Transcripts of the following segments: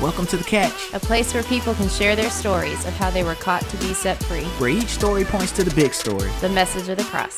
Welcome to The Catch, a place where people can share their stories of how they were caught to be set free. where each story points to the big story. The message of the cross.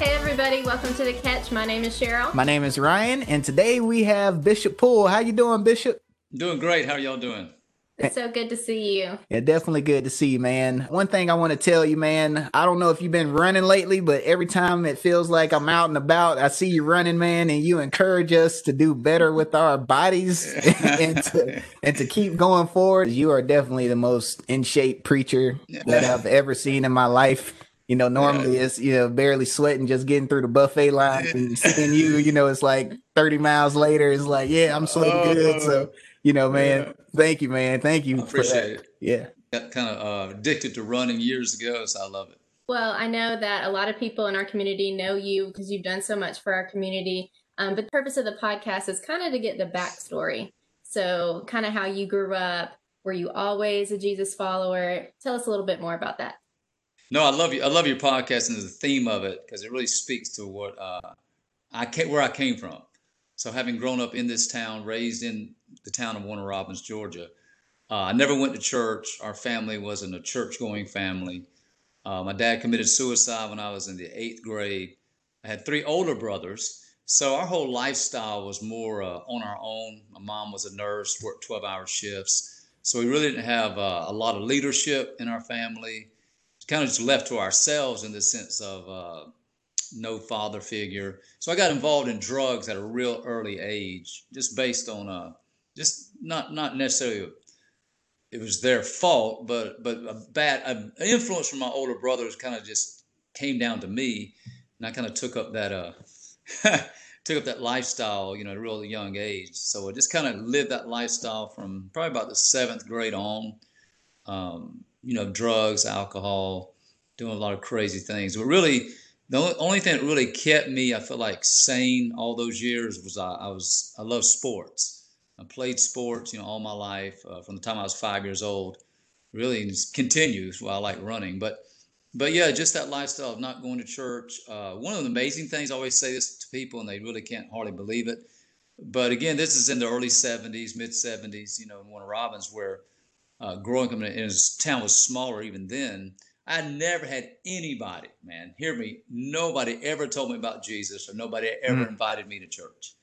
Hey, everybody! Welcome to the Catch. My name is Sharol. My name is Ryan, and today we have Bishop Poole. How you doing, Bishop? Doing great. How are y'all doing? It's eh. so good to see you. Yeah, definitely good to see you, man. One thing I want to tell you, man, I don't know if you've been running lately, but every time it feels like I'm out and about, I see you running, man, and you encourage us to do better with our bodies and to and to keep going forward. You are definitely the most in shape preacher that I've ever seen in my life. You know, normally it's you know barely sweating, just getting through the buffet line, and seeing you, you know, it's like 30 miles later. It's like, yeah, I'm sweating good. So, oh. You know, man, thank you, man, thank you. I for appreciate that. it. Yeah. Got kind of uh, addicted to running years ago, so I love it. Well, I know that a lot of people in our community know you because you've done so much for our community. Um, but the purpose of the podcast is kind of to get the backstory. So, kind of how you grew up. Were you always a Jesus follower? Tell us a little bit more about that. No, I love you. I love your podcast and the theme of it because it really speaks to what uh, I came, where I came from. So, having grown up in this town, raised in the town of Warner Robins, Georgia, uh, I never went to church. Our family wasn't a church-going family. Uh, my dad committed suicide when I was in the eighth grade. I had three older brothers, so our whole lifestyle was more uh, on our own. My mom was a nurse, worked 12-hour shifts, so we really didn't have uh, a lot of leadership in our family. Kind of just left to ourselves in the sense of uh, no father figure. So I got involved in drugs at a real early age, just based on uh, just not not necessarily it was their fault, but but a bad an influence from my older brothers kind of just came down to me, and I kind of took up that uh took up that lifestyle, you know, at a real young age. So I just kind of lived that lifestyle from probably about the seventh grade on. Um, you know, drugs, alcohol, doing a lot of crazy things. But really, the only, thing that really kept me, I feel like, sane all those years was I, I was I love sports. I played sports, you know, all my life uh, from the time I was five years old. Really continues. Well, I like running, but but yeah, just that lifestyle of not going to church. Uh, one of the amazing things I always say this to people, and they really can't hardly believe it. But again, this is in the early '70s, mid '70s, you know, in Warner Robins, where uh, growing up in, a town was smaller even then. I never had anybody, man, hear me, nobody ever told me about Jesus or nobody ever Mm. invited me to church.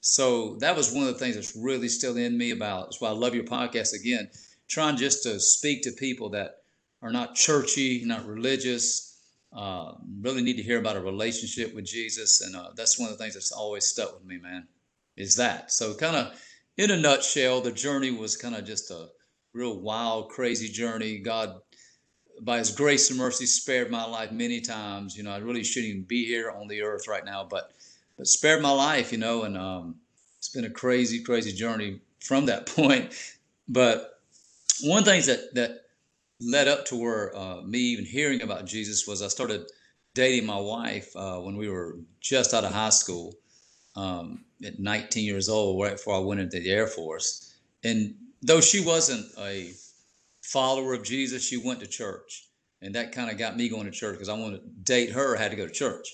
So that was one of the things that's really still in me about. That's why I love your podcast again, trying just to speak to people that are not churchy, not religious, uh, really need to hear about a relationship with Jesus. And uh, that's one of the things that's always stuck with me, man, is that. So, kind of in a nutshell, the journey was kind of just a real wild, crazy journey. God, by His grace and mercy, spared my life many times. You know, I really shouldn't even be here on the earth right now, but but spared my life. You know, and um, it's been a crazy, crazy journey from that point. But one of the things that that led up to where uh, me even hearing about Jesus was I started dating my wife uh, when we were just out of high school um, at 19 years old, right before I went into the Air Force. And though she wasn't a follower of Jesus, she went to church. And that kind of got me going to church because I wanted to date her, I had to go to church.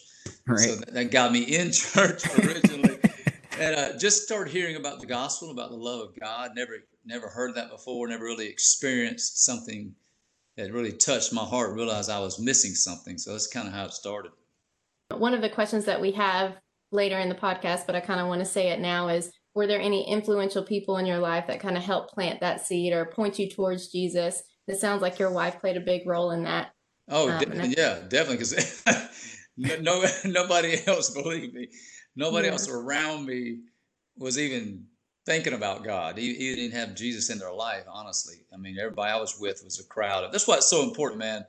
Right. So that, that got me in church originally. and I just started hearing about the gospel, about the love of God. Never, never heard that before. Never really experienced something that really touched my heart. Realized I was missing something. So that's kind of how it started. One of the questions that we have later in the podcast, but I kind of want to say it now is Were there any influential people in your life that kind of helped plant that seed or point you towards Jesus? It sounds like your wife played a big role in that. Oh, Um, de- yeah, definitely. Because no, no, nobody else, believe me, nobody Yeah. else around me was even thinking about God. He, he didn't have Jesus in their life, honestly. I mean, everybody I was with was a crowd. That's why it's so important, man.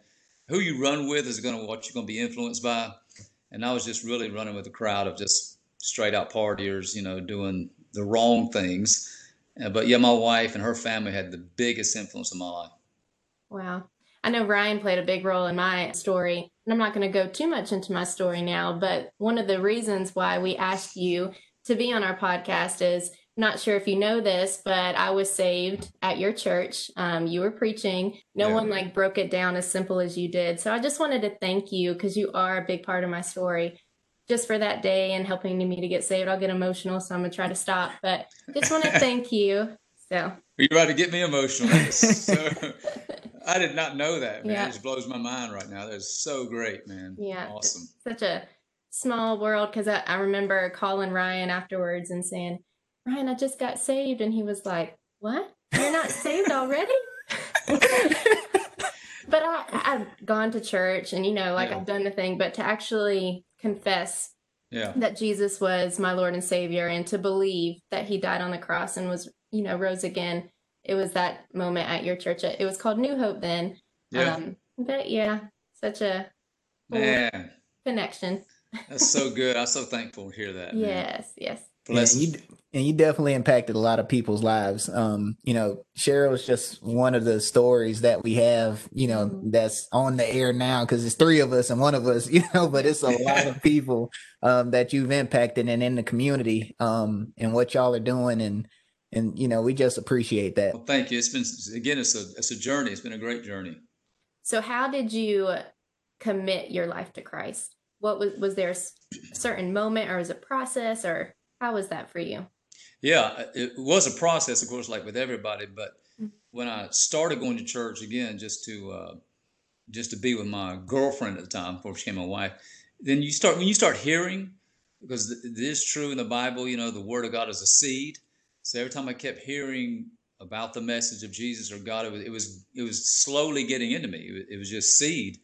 Who you run with is going to what you're going to be influenced by. And I was just really running with a crowd of just straight out partiers, you know, doing the wrong things. Uh, but yeah, my wife and her family had the biggest influence in my life. Wow. I know Ryan played a big role in my story, and I'm not going to go too much into my story now, but one of the reasons why we asked you to be on our podcast is not sure if you know this, but I was saved at your church. Um, you were preaching. No Yeah. one like broke it down as simple as you did. So I just wanted to thank you because you are a big part of my story. Just for that day and helping me to get saved. I'll get emotional, so I'm gonna try to stop. But just want to thank you. So you're about to get me emotional. So, I did not know that, man. Yeah. It just blows my mind right now. That's so great, man. Yeah. Awesome. Such a small world because I, I remember calling Ryan afterwards and saying, Ryan, I just got saved. And he was like, What? You're not saved already? but I, I've gone to church and, you know, like yeah. I've done the thing, but to actually confess yeah. that Jesus was my Lord and Savior and to believe that he died on the cross and was, you know, rose again. It was that moment at your church. It was called New Hope then. Yeah. Um, but yeah, such a man connection. That's so good. I'm so thankful to hear that. Yes, man. yes. Bless. you, and you definitely impacted a lot of people's lives. Um, you know, Sharol is just one of the stories that we have, you know, mm-hmm. that's on the air now because it's three of us and one of us, you know, but it's a lot of people um, that you've impacted and in the community um, and what y'all are doing and and you know we just appreciate that. Well, thank you. It's been again, it's a it's a journey. It's been a great journey. So, how did you commit your life to Christ? What was was there a certain moment or was it process or how was that for you? Yeah, it was a process, of course, like with everybody. But mm-hmm. when I started going to church again, just to uh, just to be with my girlfriend at the time before she became my wife, then you start when you start hearing, because it is true in the Bible. You know, the Word of God is a seed. So every time I kept hearing about the message of Jesus or God, it was it was, it was slowly getting into me. It was, it was just seed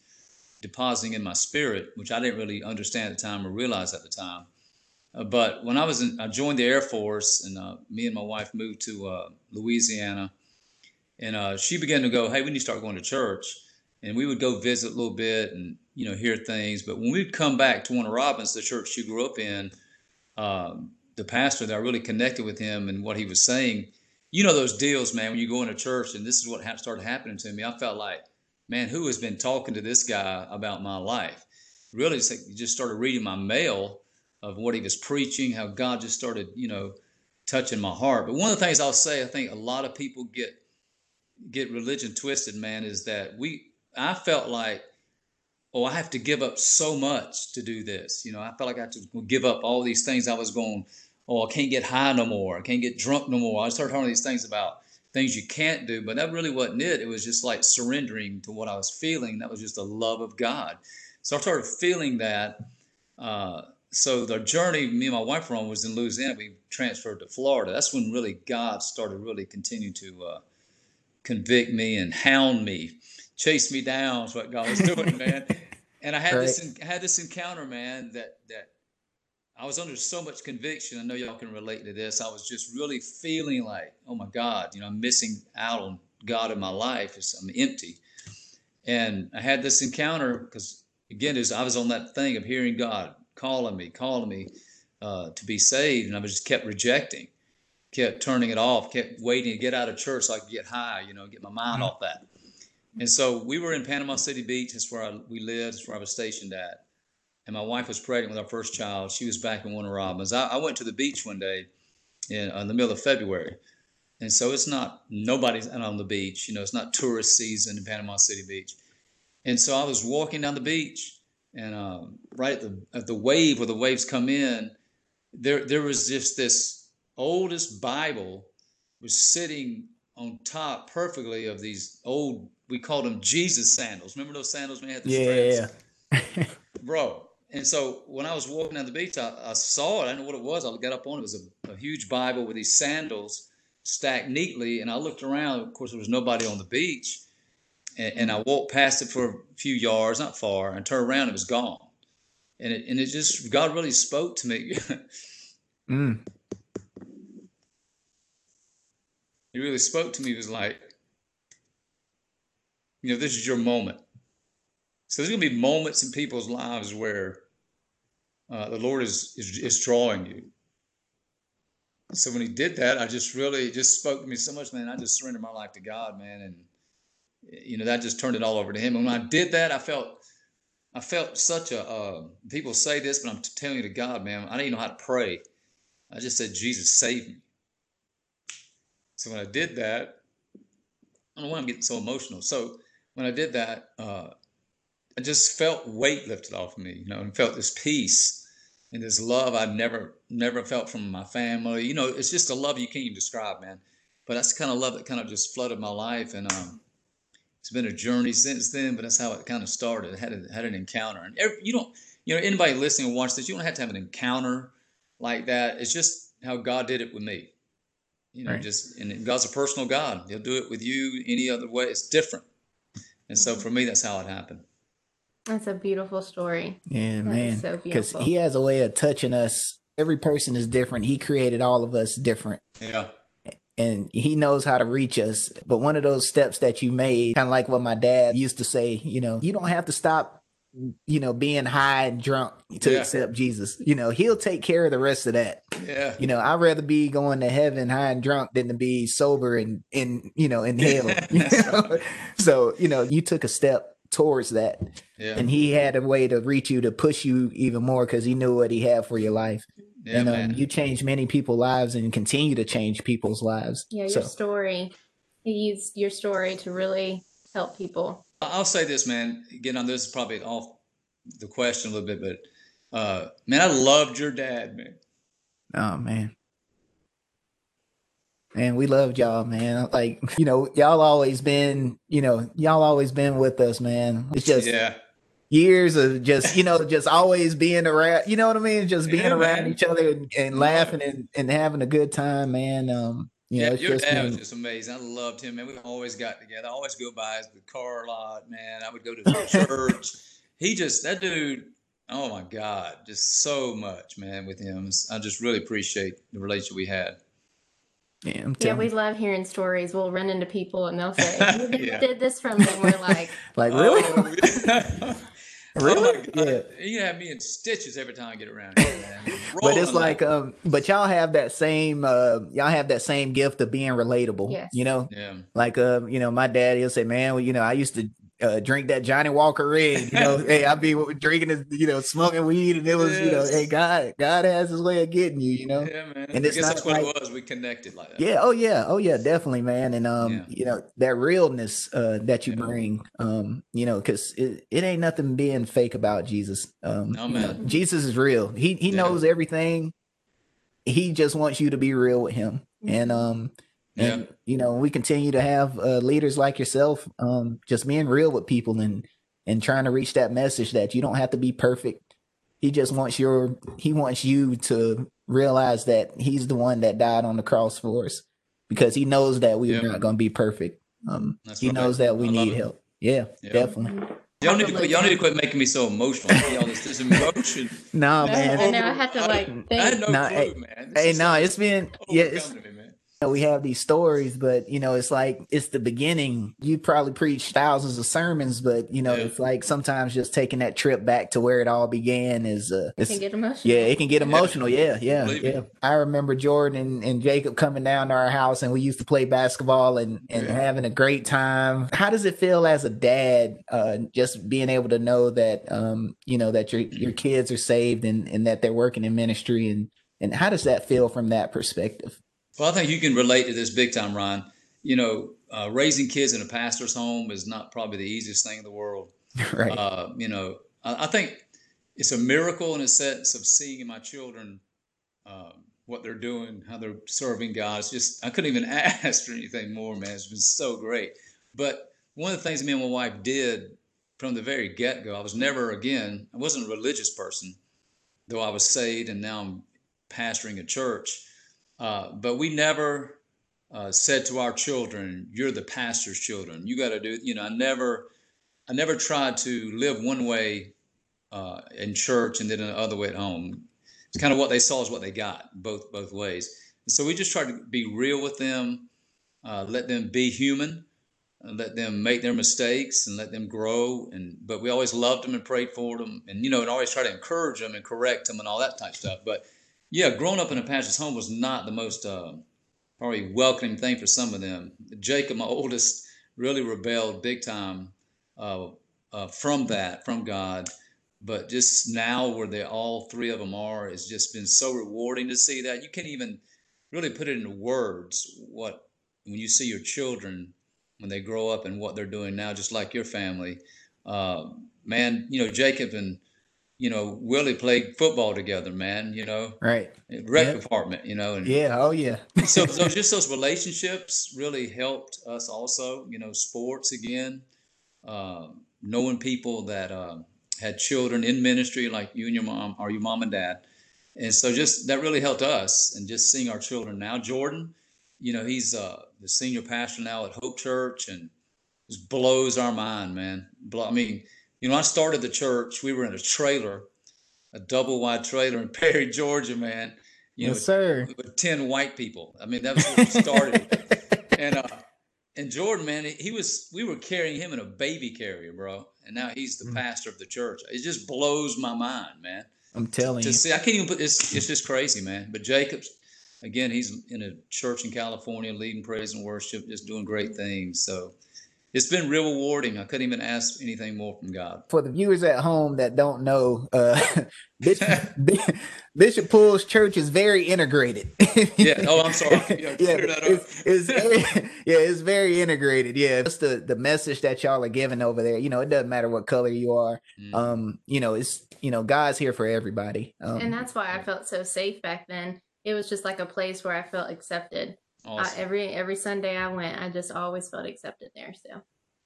depositing in my spirit, which I didn't really understand at the time or realize at the time. Uh, but when I was in, I joined the Air Force, and uh, me and my wife moved to uh, Louisiana, and uh, she began to go, "Hey, we need to start going to church." And we would go visit a little bit and you know hear things. But when we'd come back to Warner Robins, the church she grew up in, um, the pastor that I really connected with him and what he was saying. You know those deals, man. When you go into church, and this is what started happening to me. I felt like, man, who has been talking to this guy about my life? Really, just, just started reading my mail of what he was preaching, how God just started, you know, touching my heart. But one of the things I'll say, I think a lot of people get get religion twisted, man, is that we I felt like, oh, I have to give up so much to do this. You know, I felt like I had to give up all these things I was going, oh, I can't get high no more. I can't get drunk no more. I started hearing these things about things you can't do, but that really wasn't it. It was just like surrendering to what I was feeling. That was just the love of God. So I started feeling that. Uh, so the journey me and my wife were on was in Louisiana. We transferred to Florida. That's when really God started really continuing to uh, convict me and hound me, chase me down. Is what God was doing, man. And I had right. this had this encounter, man. That that I was under so much conviction. I know y'all can relate to this. I was just really feeling like, oh my God, you know, I'm missing out on God in my life. I'm empty. And I had this encounter because again, was, I was on that thing of hearing God calling me, calling me uh, to be saved, and I just kept rejecting, kept turning it off, kept waiting to get out of church so I could get high, you know, get my mind mm-hmm. off that. And so we were in Panama City Beach. That's where I, we lived. That's where I was stationed at. And my wife was pregnant with our first child. She was back in Warner Robins. I, I went to the beach one day in, in the middle of February. And so it's not, nobody's out on the beach. You know, it's not tourist season in Panama City Beach. And so I was walking down the beach and um, right at the at the wave where the waves come in, there there was just this oldest Bible was sitting on top perfectly of these old we called them Jesus sandals. Remember those sandals we had the yeah, yeah. bro. And so when I was walking down the beach, I, I, saw it. I didn't know what it was. I got up on it. It was a, a huge Bible with these sandals stacked neatly. And I looked around. Of course, there was nobody on the beach and, and, I walked past it for a few yards, not far, and turned around, it was gone. And it, and it just, God really spoke to me. mm. He really spoke to me. He was like, you know, this is your moment. So there's going to be moments in people's lives where uh, the Lord is, is, is drawing you. So when he did that, I just really just spoke to me so much, man. I just surrendered my life to God, man, and you know, that just turned it all over to him. And when I did that, I felt, I felt such a, uh, people say this, but I'm telling you to God, man, I didn't even know how to pray. I just said, Jesus, save me. So when I did that, I don't know why I'm getting so emotional. So when I did that, uh, I just felt weight lifted off of me, you know, and felt this peace and this love I've never never felt from my family. You know, it's just a love you can't even describe, man. But that's the kind of love that kind of just flooded my life, and um, it's been a journey since then. But that's how it kind of started. I had a, had an encounter, and every, you don't, you know, anybody listening or watch this, you don't have to have an encounter like that. It's just how God did it with me. You know, Right. just and God's a personal God. He'll do it with you any other way. It's different. And so mm-hmm. for me, that's how it happened. That's a beautiful story. Yeah, That man. is so Because he has a way of touching us. Every person is different. He created all of us different. Yeah. And he knows how to reach us. But one of those steps that you made, kind of like what my dad used to say, you know, you don't have to stop, you know, being high and drunk to Yeah. accept Jesus. You know, he'll take care of the rest of that. Yeah. You know, I'd rather be going to heaven high and drunk than to be sober and in, you know, in hell. you know? So, you know, you took a step towards that Yeah. and he had a way to reach you to push you even more because he knew what he had for your life. Yeah, and um, you change many people's lives and continue to change people's lives. Yeah, your So- story. You used your story to really help people. I'll say this, man. Again, on this is probably off the question a little bit, but uh, man, I loved your dad, man. Oh man. Man, we loved y'all, man. Like, you know, y'all always been, you know, y'all always been with us, man. It's just yeah, years of just, you know, just always being around, you know what I mean? Just being Yeah, around man. each other and, and laughing and, and having a good time, man. Um, you yeah. it's Your just dad been, was just amazing. I loved him, man. We always got together. I always go by the car lot, man. I would go to the church. He just that dude. Oh my God, just so much, man. With him, I just really appreciate the relationship we had. yeah, Yeah, we love hearing stories. We'll run into people and they'll say, "You Yeah. did this from me." We're like, like really? Oh, yeah. Really? Oh. Yeah. You have me in stitches every time I get around here, but it's Rolling like um but y'all have that same uh y'all have that same gift of being relatable Yes. you know yeah. like uh you know my dad he'll say man well, you know i used to uh, drink that Johnnie Walker Red, you know. hey, I'd be drinking, this, you know, smoking weed, and it was, you know, hey, God, God has His way of getting you, you know. Yeah, man. And I it's guess not that's what it was. We connected like that. Yeah, oh yeah, oh yeah, definitely, man. And um, Yeah. you know, that realness uh that you Yeah. bring, um, you know, because it, it ain't nothing being fake about Jesus. Um, No, you know, man. Jesus is real. He he knows everything. He just wants you to be real with him. And um Yeah. and you know, we continue to have uh, leaders like yourself, um, just being real with people and and trying to reach that message that you don't have to be perfect. He just wants your he wants you to realize that he's the one that died on the cross for us because he knows that we're Yeah. not going to be perfect. Um, he right. knows that we I need help. Yeah, Yeah. definitely. Y'all need to quit. Y'all need to quit making me so emotional. Y'all, this, this emotion. No, I man. know, I had to, like, I had think. no Nah, clue, hey- man. This Hey, no, like it's been yeah, it's overcoming me, man. Know, we have these stories, but you know, it's like it's the beginning. You probably preach thousands of sermons, but you know, Yeah. it's like sometimes just taking that trip back to where it all began is uh It it's, can get emotional. yeah, it can get emotional. Yeah, yeah, Believe me. yeah. I remember Jordan and, and Jacob coming down to our house and we used to play basketball and, and Yeah. having a great time. How does it feel as a dad, uh, just being able to know that um, you know, that your your kids are saved and, and that they're working in ministry and and how does that feel from that perspective? Well, I think you can relate to this big time, Ryan. You know, uh, raising kids in a pastor's home is not probably the easiest thing in the world. right. Uh, you know, I, I think it's a miracle in a sense of seeing in my children um, what they're doing, how they're serving God. It's just I couldn't even ask for anything more, man. It's been so great. But one of the things me and my wife did from the very get go, I was never again, I wasn't a religious person, though I was saved and now I'm pastoring a church. Uh, but we never uh, said to our children, "You're the pastor's children. You got to do." You know, I never, I never tried to live one way uh, in church and then another way at home. It's kind of what they saw is what they got, both both ways. And so we just tried to be real with them, uh, let them be human, let them make their mistakes and let them grow. And but we always loved them and prayed for them, and you know, and always try to encourage them and correct them and all that type stuff. But yeah, growing up in a pastor's home was not the most uh, probably welcoming thing for some of them. Jacob, my oldest, really rebelled big time uh, uh, from that, from God. But just now, where they all three of them are, it's just been so rewarding to see that. You can't even really put it into words what when you see your children when they grow up and what they're doing now, just like your family. Uh, man, you know, Jacob and you know, Willie played football together, man. You know, right? Rec yep. department, you know, and yeah, oh yeah. so, so just those relationships really helped us. Also, you know, sports again, um, knowing people that um, had children in ministry, like you and your mom, or your mom and dad, and so just that really helped us. And just seeing our children now, Jordan, you know, he's uh, the senior pastor now at Hope Church, and just blows our mind, man. I mean you know, I started the church. We were in a trailer, a double wide trailer in Perry, Georgia, man. You yes, know, sir. With ten white people. I mean, that was where we started. and uh, and Jordan, man, he was. We were carrying him in a baby carrier, bro. And now he's the mm. pastor of the church. It just blows my mind, man. I'm telling to you. See, I can't even put. It's it's just crazy, man. But Jacobs, again, he's in a church in California, leading praise and worship, just doing great things. So it's been real rewarding. I couldn't even ask anything more from God. For the viewers at home that don't know, uh, Bishop, Bishop Poole's church is very integrated. yeah. Oh, I'm sorry. Yeah, yeah, it's, it's very, yeah, it's very integrated. Yeah, just the the message that y'all are giving over there. You know, it doesn't matter what color you are. Mm. Um, you know, it's you know, God's here for everybody. Um, and that's why I felt so safe back then. It was just like a place where I felt accepted. Awesome. every every Sunday I went, I just always felt accepted there. So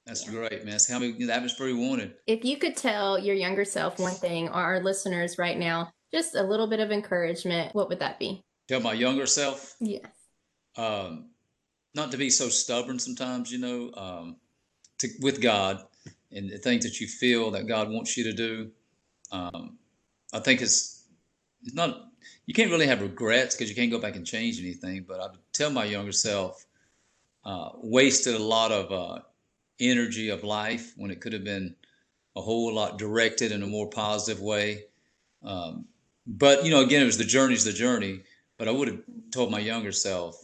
that's yeah. great, man. how many that was wanted. If you could tell your younger self one thing, or our listeners right now, just a little bit of encouragement, what would that be? Tell my younger self. Yes. Um, not to be so stubborn sometimes, you know, um, to, with God and the things that you feel that God wants you to do. Um, I think it's it's not you can't really have regrets because you can't go back and change anything. But I would tell my younger self, uh, wasted a lot of uh, energy of life when it could have been a whole lot directed in a more positive way. Um, but you know, again, it was the journey's the journey. But I would have told my younger self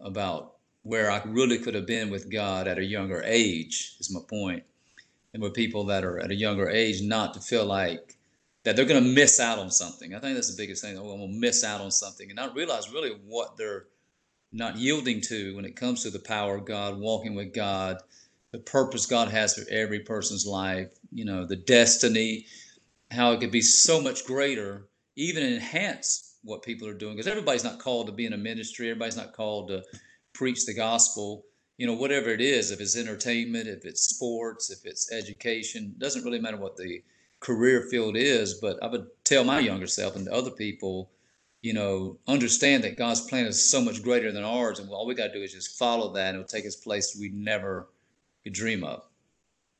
about where I really could have been with God at a younger age. Is my point, and with people that are at a younger age, not to feel like that they're going to miss out on something. I think that's the biggest thing. I'm going to miss out on something and not realize really what they're not yielding to when it comes to the power of God, walking with God, the purpose God has for every person's life, you know, the destiny, how it could be so much greater, even enhance what people are doing. Because everybody's not called to be in a ministry, everybody's not called to preach the gospel. You know, whatever it is, if it's entertainment, if it's sports, if it's education, doesn't really matter what the career field is. But I would tell my younger self and other people, you know, understand that God's plan is so much greater than ours, and all we got to do is just follow that, and it'll take us places we never could dream of.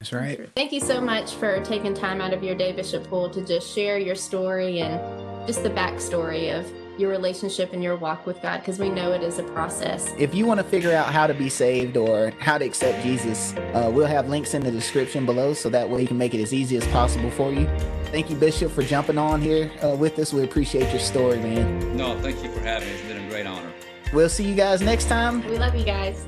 That's right. Thank you so much for taking time out of your day, Bishop Poole, to just share your story and just the backstory of your relationship and your walk with God because we know it is a process. If you want to figure out how to be saved or how to accept Jesus, uh, we'll have links in the description below so that way you can make it as easy as possible for you. Thank you, Bishop, for jumping on here uh, with us. We appreciate your story, man. No, thank you for having me. It's been a great honor. We'll see you guys next time. We love you guys.